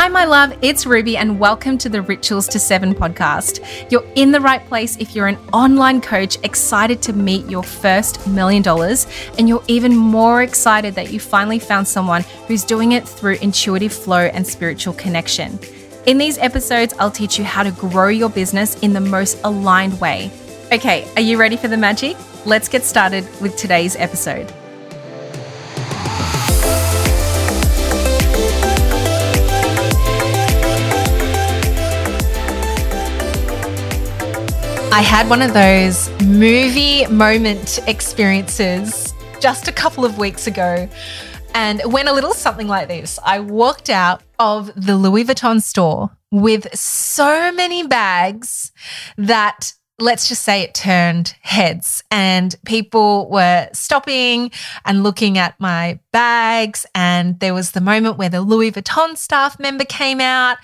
Hi, my love, it's Ruby, and welcome to the Rituals to Seven podcast. You're in the right place if you're an online coach excited to meet your first million dollars, and you're even more excited that you finally found someone who's doing it through intuitive flow and spiritual connection. In these episodes, I'll teach you how to grow your business in the most aligned way. Okay, are you ready for the magic? Let's get started with today's episode. I had one of those movie moment experiences just a couple of weeks ago. And it went a little something like this. I walked out of the Louis Vuitton store with so many bags that let's just say it turned heads and people were stopping and looking at my bags. And there was the moment where the Louis Vuitton staff member came out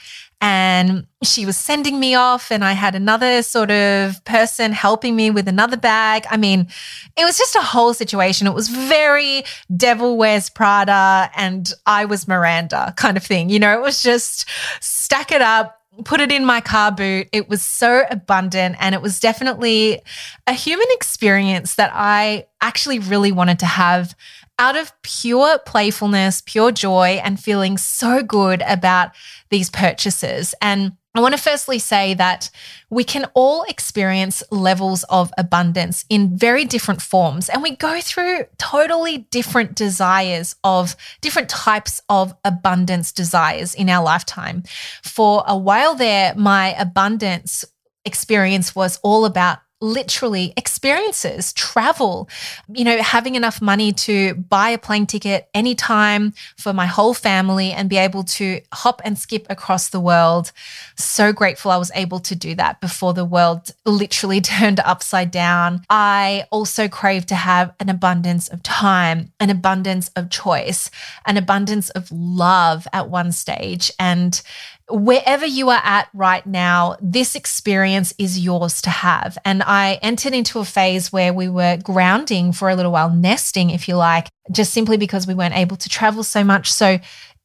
and she was sending me off and I had another sort of person helping me with another bag. I mean, it was just a whole situation. It was very Devil Wears Prada and I was Miranda kind of thing. You know, it was just stack it up, put it in my car boot. It was so abundant and it was definitely a human experience that I actually really wanted to have out of pure playfulness, pure joy, and feeling so good about these purchases. And I want to firstly say that we can all experience levels of abundance in very different forms, and we go through totally different desires of different types of abundance desires in our lifetime. For a while there, my abundance experience was all about literally experiences, travel, you know, having enough money to buy a plane ticket anytime for my whole family and be able to hop and skip across the world. So grateful I was able to do that before the world literally turned upside down. I also crave to have an abundance of time, an abundance of choice, an abundance of love at one stage. And wherever you are at right now, this experience is yours to have. And I entered into a phase where we were grounding for a little while, nesting, if you like, just simply because we weren't able to travel so much. So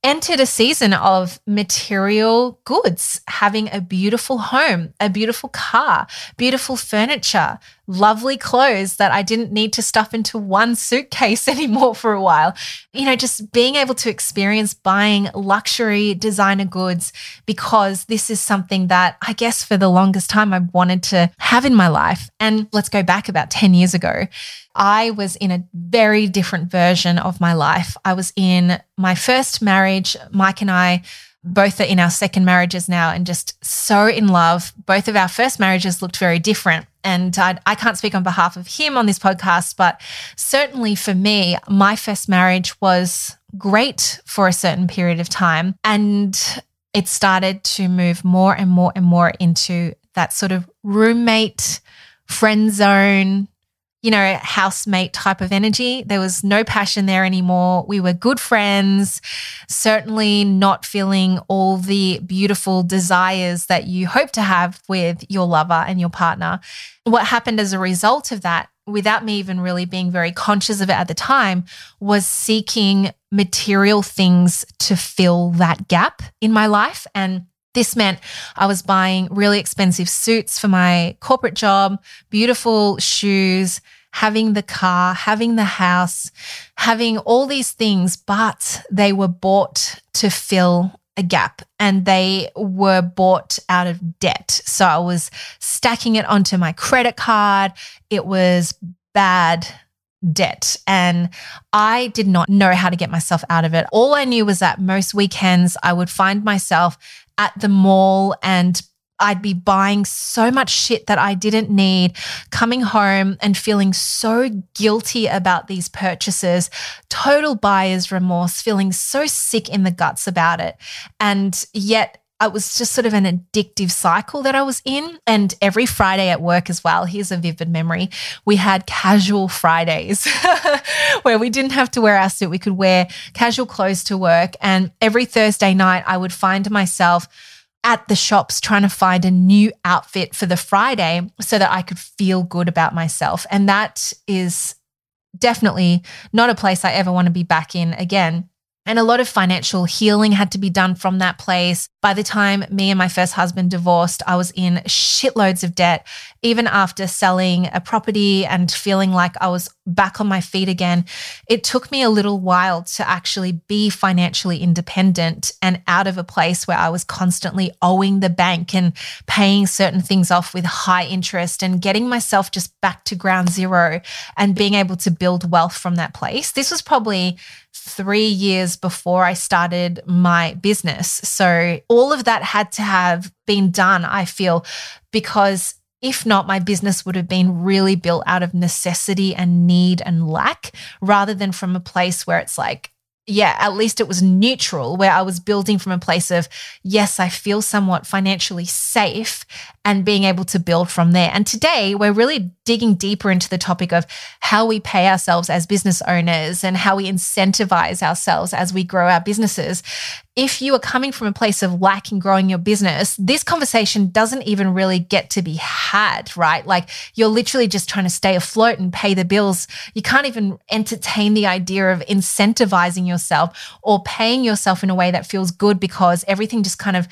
entered a season of material goods, having a beautiful home, a beautiful car, beautiful furniture, lovely clothes that I didn't need to stuff into one suitcase anymore for a while. You know, just being able to experience buying luxury designer goods because this is something that I guess for the longest time I wanted to have in my life. And let's go back about 10 years ago. I was in a very different version of my life. I was in my first marriage. Mike and I both are in our second marriages now and just so in love. Both of our first marriages looked very different. And I, I, can't speak on behalf of him on this podcast, but certainly for me, my first marriage was great for a certain period of time. And it started to move more and more and more into that sort of roommate, friend zone, you know, housemate type of energy. There was no passion there anymore. We were good friends, certainly not feeling all the beautiful desires that you hope to have with your lover and your partner. What happened as a result of that, without me even really being very conscious of it at the time, was seeking material things to fill that gap in my life. And this meant I was buying really expensive suits for my corporate job, beautiful shoes, having the car, having the house, having all these things, but they were bought to fill a gap and they were bought out of debt. So I was stacking it onto my credit card. It was bad debt. And I did not know how to get myself out of it. All I knew was that most weekends I would find myself at the mall and I'd be buying so much shit that I didn't need, coming home and feeling so guilty about these purchases, total buyer's remorse, feeling so sick in the guts about it. And yet, it was just sort of an addictive cycle that I was in. And every Friday at work as well, here's a vivid memory. We had casual Fridays where we didn't have to wear our suit. We could wear casual clothes to work. And every Thursday night, I would find myself at the shops trying to find a new outfit for the Friday so that I could feel good about myself. And that is definitely not a place I ever want to be back in again. And a lot of financial healing had to be done from that place. By the time me and my first husband divorced, I was in shitloads of debt. Even after selling a property and feeling like I was back on my feet again, it took me a little while to actually be financially independent and out of a place where I was constantly owing the bank and paying certain things off with high interest and getting myself just back to ground zero and being able to build wealth from that place. This was probably three years before I started my business. So all of that had to have been done, I feel, because if not, my business would have been really built out of necessity and need and lack rather than from a place where it's like, yeah, at least it was neutral, where I was building from a place of, yes, I feel somewhat financially safe and being able to build from there. And today we're really digging deeper into the topic of how we pay ourselves as business owners and how we incentivize ourselves as we grow our businesses. If you are coming from a place of lack in growing your business, this conversation doesn't even really get to be had, right? Like you're literally just trying to stay afloat and pay the bills. You can't even entertain the idea of incentivizing yourself or paying yourself in a way that feels good because everything just kind of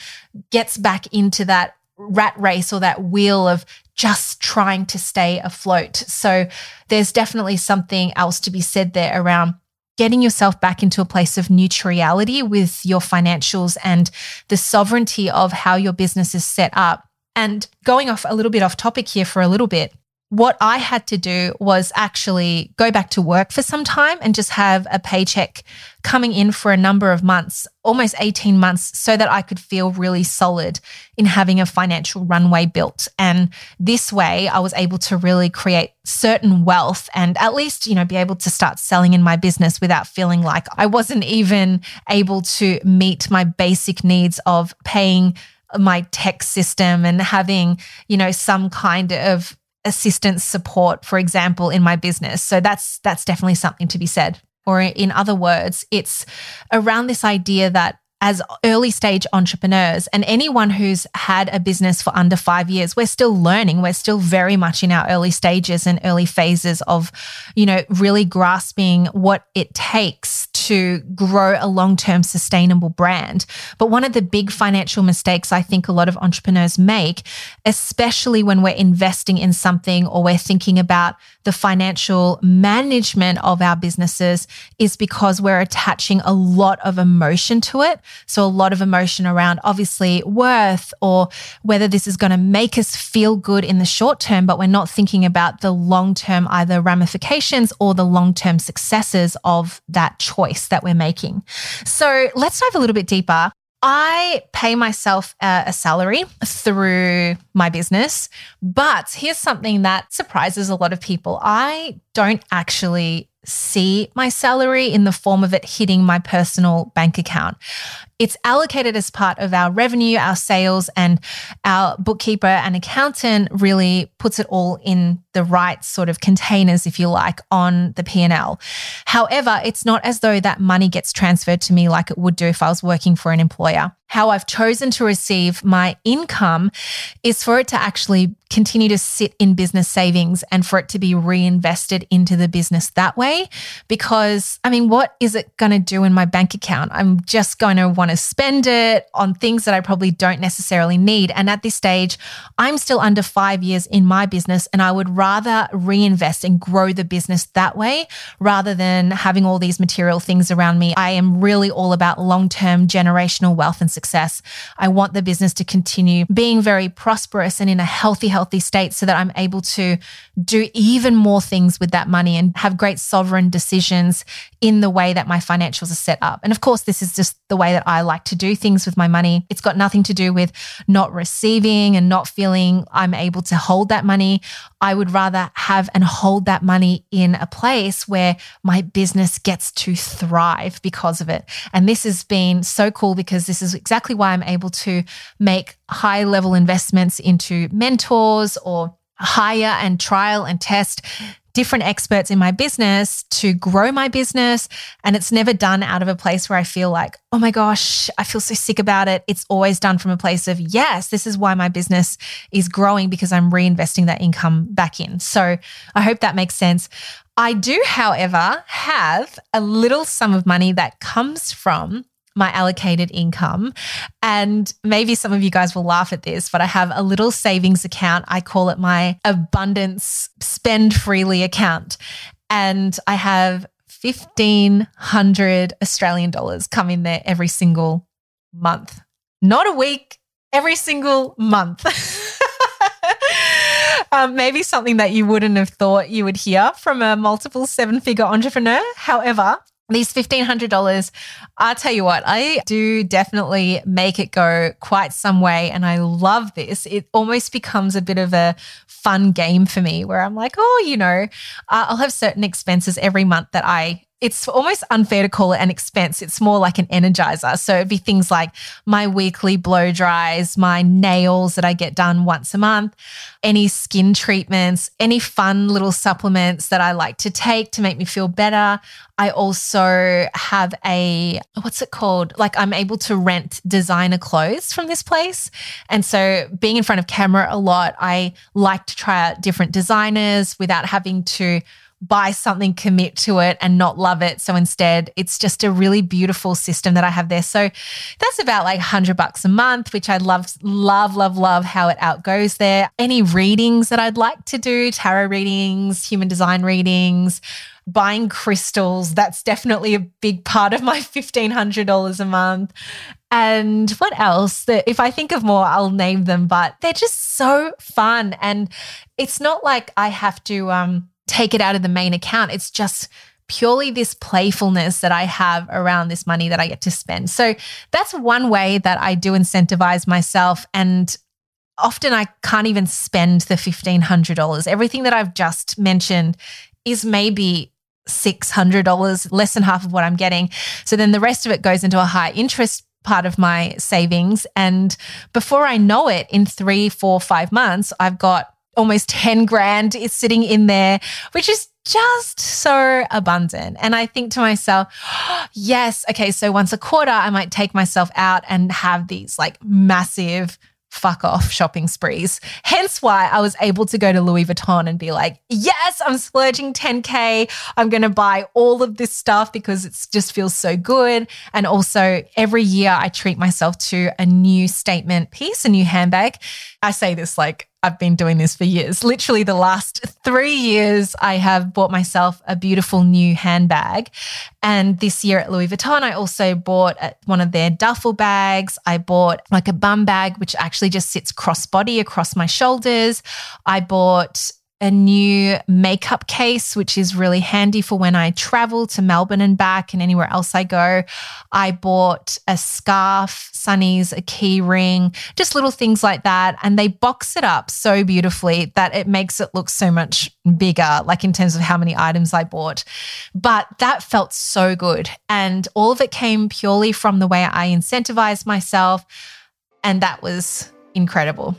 gets back into that rat race or that wheel of just trying to stay afloat. So there's definitely something else to be said there around getting yourself back into a place of neutrality with your financials and the sovereignty of how your business is set up. And going off a little bit off topic here for a little bit, what I had to do was actually go back to work for some time and just have a paycheck coming in for a number of months, almost 18 months, so that I could feel really solid in having a financial runway built. And this way, I was able to really create certain wealth and at least, you know, be able to start selling in my business without feeling like I wasn't even able to meet my basic needs of paying my tech system and having, you know, some kind of assistance support for example in my business. So that's that's definitely something to be said. Or in other words it's around this idea that as early stage entrepreneurs and anyone who's had a business for under five years, we're still learning. We're still very much in our early stages and early phases of, you know, really grasping what it takes to grow a long term sustainable brand. But one of the big financial mistakes I think a lot of entrepreneurs make, especially when we're investing in something or we're thinking about the financial management of our businesses, is because we're attaching a lot of emotion to it. So, a lot of emotion around obviously worth or whether this is going to make us feel good in the short term, but we're not thinking about the long term either ramifications or the long term successes of that choice that we're making. So, let's dive a little bit deeper. I pay myself a, salary through my business, but here's something that surprises a lot of people. I don't actually see my salary in the form of it hitting my personal bank account. It's allocated as part of our revenue, our sales, and our bookkeeper and accountant really puts it all in the right sort of containers, if you like, on the P&L. However, it's not as though that money gets transferred to me like it would do if I was working for an employer. How I've chosen to receive my income is for it to actually continue to sit in business savings and for it to be reinvested into the business that way. Because, I mean, what is it going to do in my bank account? I'm just going to want to spend it on things that I probably don't necessarily need. And at this stage, I'm still under five years in my business, and I would rather reinvest and grow the business that way rather than having all these material things around me. I am really all about long term generational wealth and success. I want the business to continue being very prosperous and in a healthy, healthy state so that I'm able to do even more things with that money and have great sovereign decisions in the way that my financials are set up. And of course, this is just the way that I like to do things with my money. It's got nothing to do with not receiving and not feeling I'm able to hold that money. I would rather have and hold that money in a place where my business gets to thrive because of it. And this has been so cool because this is exactly why I'm able to make high level investments into mentors or hire and trial and test different experts in my business to grow my business. And it's never done out of a place where I feel like, oh my gosh, I feel so sick about it. It's always done from a place of, yes, this is why my business is growing because I'm reinvesting that income back in. So I hope that makes sense. I do, however, have a little sum of money that comes from my allocated income. And maybe some of you guys will laugh at this, but I have a little savings account. I call it my abundance spend freely account. And I have 1500 Australian dollars come in there every single month. Not a week, every single month. um, maybe something that you wouldn't have thought you would hear from a multiple seven figure entrepreneur. However, these $1,500, I'll tell you what, I do definitely make it go quite some way. And I love this. It almost becomes a bit of a fun game for me where I'm like, oh, you know, I'll have certain expenses every month that I it's almost unfair to call it an expense. It's more like an energizer. So it'd be things like my weekly blow dries, my nails that I get done once a month, any skin treatments, any fun little supplements that I like to take to make me feel better. I also have a, what's it called? Like I'm able to rent designer clothes from this place. And so being in front of camera a lot, I like to try out different designers without having to buy something, commit to it, and not love it. So instead, it's just a really beautiful system that I have there. So that's about like 100 bucks a month, which I love, love, love, love how it outgoes there. Any readings that I'd like to do, tarot readings, human design readings, buying crystals, that's definitely a big part of my $1,500 a month. And what else? If I think of more, I'll name them, but they're just so fun. And it's not like I have to, um, take it out of the main account. It's just purely this playfulness that I have around this money that I get to spend. So that's one way that I do incentivize myself. And often I can't even spend the $1,500. Everything that I've just mentioned is maybe $600, less than half of what I'm getting. So then the rest of it goes into a high interest part of my savings. And before I know it, in three, four, five months, I've got almost 10 grand is sitting in there, which is just so abundant. And I think to myself, oh, yes, okay, so once a quarter, I might take myself out and have these like massive fuck off shopping sprees. Hence why I was able to go to Louis Vuitton and be like, yes, I'm splurging 10K. I'm going to buy all of this stuff because it just feels so good. And also, every year I treat myself to a new statement piece, a new handbag. I say this like I've been doing this for years. Literally, the last three years, I have bought myself a beautiful new handbag. And this year at Louis Vuitton, I also bought one of their duffel bags. I bought like a bum bag, which actually just sits crossbody across my shoulders. I bought a new makeup case, which is really handy for when I travel to Melbourne and back and anywhere else I go. I bought a scarf, sunnies, a key ring, just little things like that. And they box it up so beautifully that it makes it look so much bigger, like in terms of how many items I bought. But that felt so good. And all of it came purely from the way I incentivized myself. And that was incredible.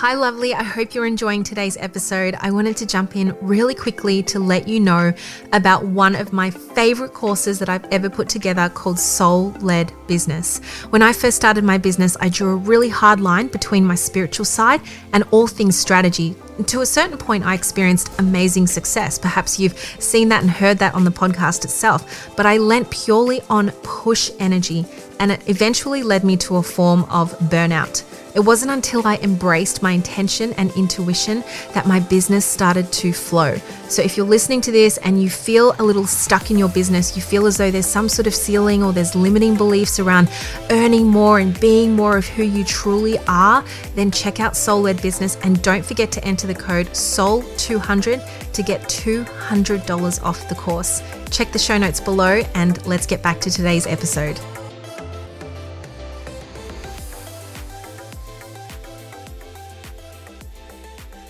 Hi, lovely. I hope you're enjoying today's episode. I wanted to jump in really quickly to let you know about one of my favorite courses that I've ever put together called Soul Led Business. When I first started my business, I drew a really hard line between my spiritual side and all things strategy. To a certain point, I experienced amazing success. Perhaps you've seen that and heard that on the podcast itself, but I lent purely on push energy, and it eventually led me to a form of burnout. It wasn't until I embraced my intention and intuition that my business started to flow. So, if you're listening to this and you feel a little stuck in your business, you feel as though there's some sort of ceiling or there's limiting beliefs around earning more and being more of who you truly are, then check out Soul Led Business and don't forget to enter the code SOUL200 to get $200 off the course. Check the show notes below and let's get back to today's episode.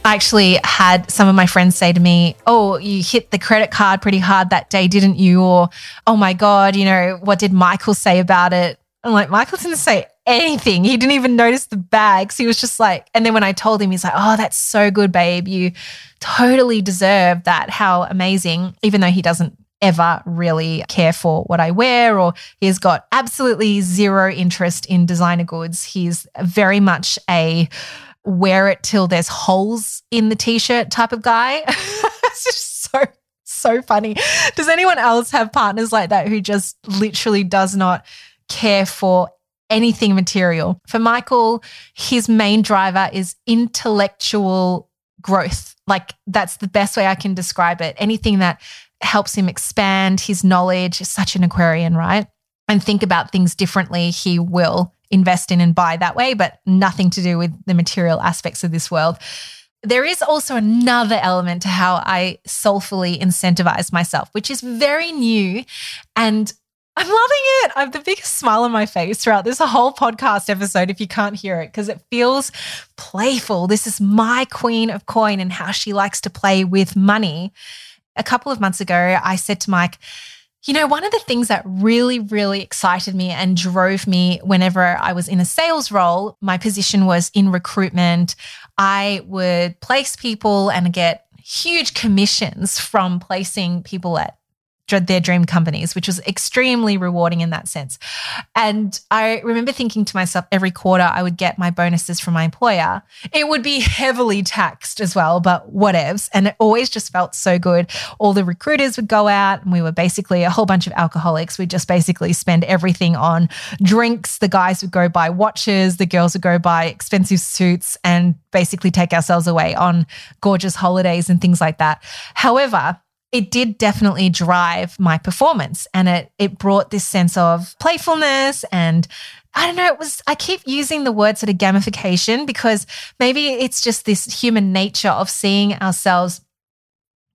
I actually had some of my friends say to me, Oh, you hit the credit card pretty hard that day, didn't you? Or, Oh my God, you know, what did Michael say about it? I'm like, Michael didn't say anything. He didn't even notice the bags. He was just like, and then when I told him, he's like, Oh, that's so good, babe. You totally deserve that. How amazing. Even though he doesn't ever really care for what I wear or he's got absolutely zero interest in designer goods. He's very much a wear it till there's holes in the t-shirt type of guy. it's just so so funny. Does anyone else have partners like that who just literally does not care for anything material? For Michael, his main driver is intellectual growth. Like that's the best way I can describe it. Anything that helps him expand his knowledge such an Aquarian, right? And think about things differently, he will invest in and buy that way, but nothing to do with the material aspects of this world. There is also another element to how I soulfully incentivize myself, which is very new. And I'm loving it. I have the biggest smile on my face throughout this whole podcast episode, if you can't hear it, because it feels playful. This is my queen of coin and how she likes to play with money. A couple of months ago, I said to Mike, you know, one of the things that really, really excited me and drove me whenever I was in a sales role, my position was in recruitment. I would place people and get huge commissions from placing people at their dream companies, which was extremely rewarding in that sense. And I remember thinking to myself every quarter I would get my bonuses from my employer. It would be heavily taxed as well, but whatevs. And it always just felt so good. All the recruiters would go out and we were basically a whole bunch of alcoholics. We'd just basically spend everything on drinks. The guys would go buy watches, the girls would go buy expensive suits and basically take ourselves away on gorgeous holidays and things like that. However, it did definitely drive my performance and it it brought this sense of playfulness and I don't know, it was I keep using the word sort of gamification because maybe it's just this human nature of seeing ourselves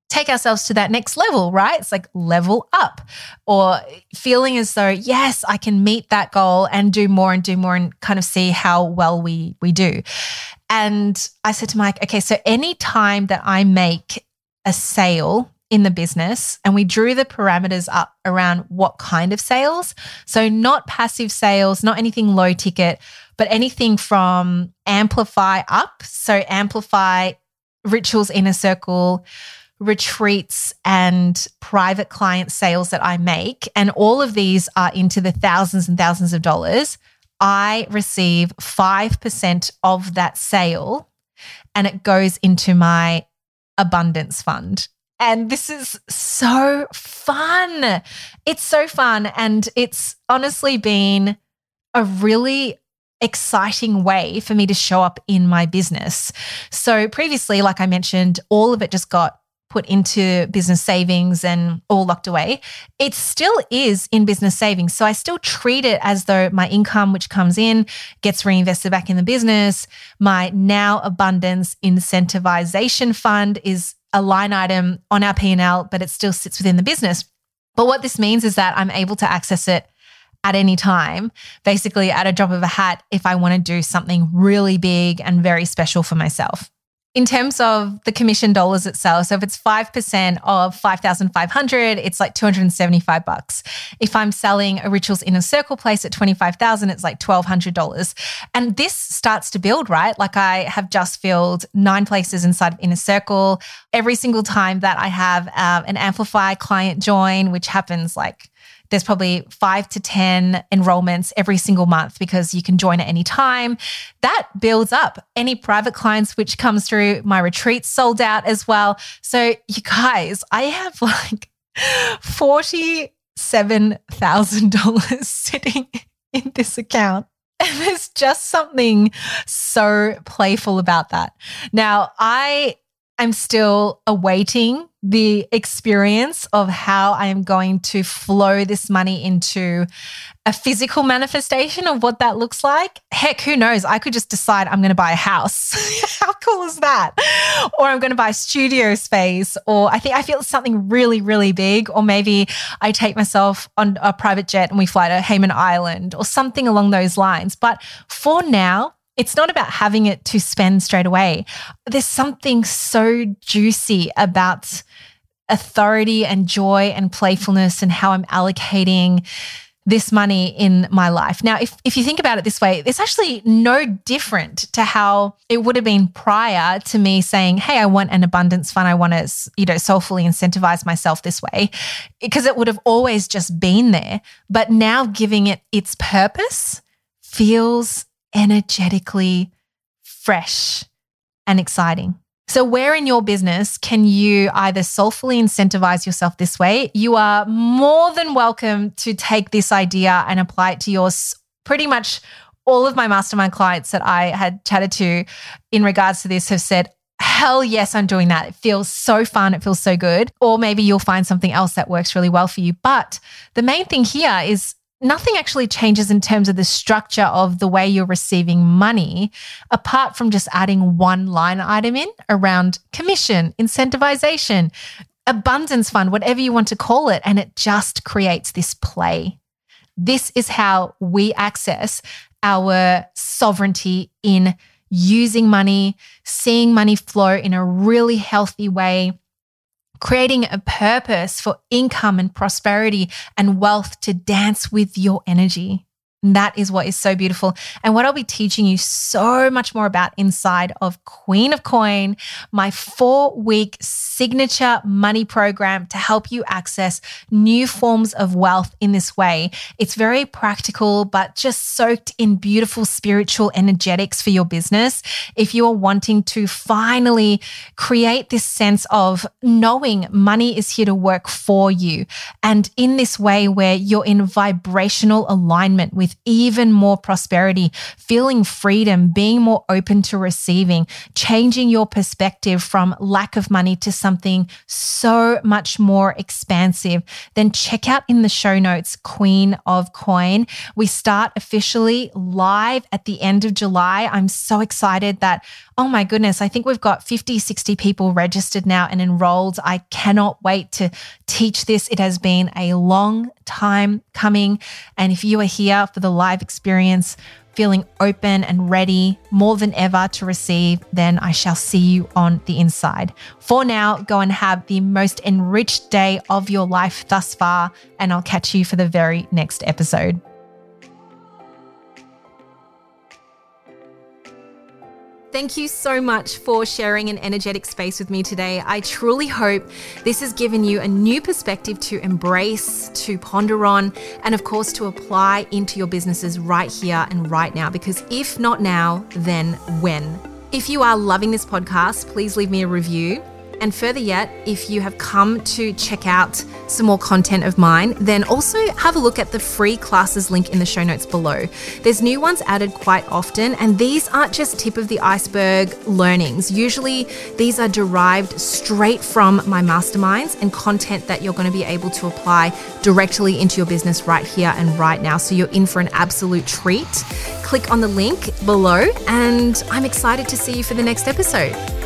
take ourselves to that next level, right? It's like level up or feeling as though, yes, I can meet that goal and do more and do more and kind of see how well we we do. And I said to Mike, okay, so any time that I make a sale in the business and we drew the parameters up around what kind of sales. So, not passive sales, not anything low ticket, but anything from amplify up. So, amplify rituals inner circle, retreats, and private client sales that I make. And all of these are into the thousands and thousands of dollars. I receive 5% of that sale and it goes into my abundance fund. And this is so fun. It's so fun. And it's honestly been a really exciting way for me to show up in my business. So, previously, like I mentioned, all of it just got put into business savings and all locked away. It still is in business savings. So I still treat it as though my income, which comes in, gets reinvested back in the business. My now abundance incentivization fund is a line item on our P&L, but it still sits within the business. But what this means is that I'm able to access it at any time, basically at a drop of a hat, if I want to do something really big and very special for myself in terms of the commission dollars itself, so if it's 5% of 5,500, it's like 275 bucks. If I'm selling a Rituals Inner Circle place at 25,000, it's like $1,200. And this starts to build, right? Like I have just filled nine places inside of Inner Circle. Every single time that I have uh, an Amplify client join, which happens like there's probably five to 10 enrollments every single month because you can join at any time. That builds up. Any private clients which comes through, my retreats sold out as well. So, you guys, I have like $47,000 sitting in this account. And there's just something so playful about that. Now, I am still awaiting the experience of how I am going to flow this money into a physical manifestation of what that looks like. Heck, who knows? I could just decide I'm going to buy a house. how cool is that? Or I'm going to buy studio space, or I think I feel something really, really big. Or maybe I take myself on a private jet and we fly to Hayman Island or something along those lines. But for now, it's not about having it to spend straight away. There's something so juicy about authority and joy and playfulness and how I'm allocating this money in my life. Now, if, if you think about it this way, it's actually no different to how it would have been prior to me saying, Hey, I want an abundance fund. I want to, you know, soulfully incentivize myself this way, because it would have always just been there. But now giving it its purpose feels energetically fresh and exciting. So, where in your business can you either soulfully incentivize yourself this way? You are more than welcome to take this idea and apply it to yours. Pretty much all of my mastermind clients that I had chatted to in regards to this have said, Hell yes, I'm doing that. It feels so fun. It feels so good. Or maybe you'll find something else that works really well for you. But the main thing here is nothing actually changes in terms of the structure of the way you're receiving money, apart from just adding one line item in around commission, incentivization, abundance fund, whatever you want to call it. And it just creates this play. This is how we access our sovereignty in using money, seeing money flow in a really healthy way creating a purpose for income and prosperity and wealth to dance with your energy. That is what is so beautiful. And what I'll be teaching you so much more about inside of Queen of Coin, my four week signature money program to help you access new forms of wealth in this way. It's very practical, but just soaked in beautiful spiritual energetics for your business. If you are wanting to finally create this sense of knowing money is here to work for you, and in this way where you're in vibrational alignment with with even more prosperity, feeling freedom, being more open to receiving, changing your perspective from lack of money to something so much more expansive, then check out in the show notes Queen of Coin. We start officially live at the end of July. I'm so excited that oh my goodness, I think we've got 50, 60 people registered now and enrolled. I cannot wait to teach this. It has been a long time coming. And if you are here for the live experience, feeling open and ready more than ever to receive, then I shall see you on the inside. For now, go and have the most enriched day of your life thus far, and I'll catch you for the very next episode. Thank you so much for sharing an energetic space with me today. I truly hope this has given you a new perspective to embrace, to ponder on, and of course to apply into your businesses right here and right now. Because if not now, then when? If you are loving this podcast, please leave me a review. And further yet, if you have come to check out some more content of mine, then also have a look at the free classes link in the show notes below. There's new ones added quite often, and these aren't just tip of the iceberg learnings. Usually, these are derived straight from my masterminds and content that you're going to be able to apply directly into your business right here and right now. So you're in for an absolute treat. Click on the link below, and I'm excited to see you for the next episode.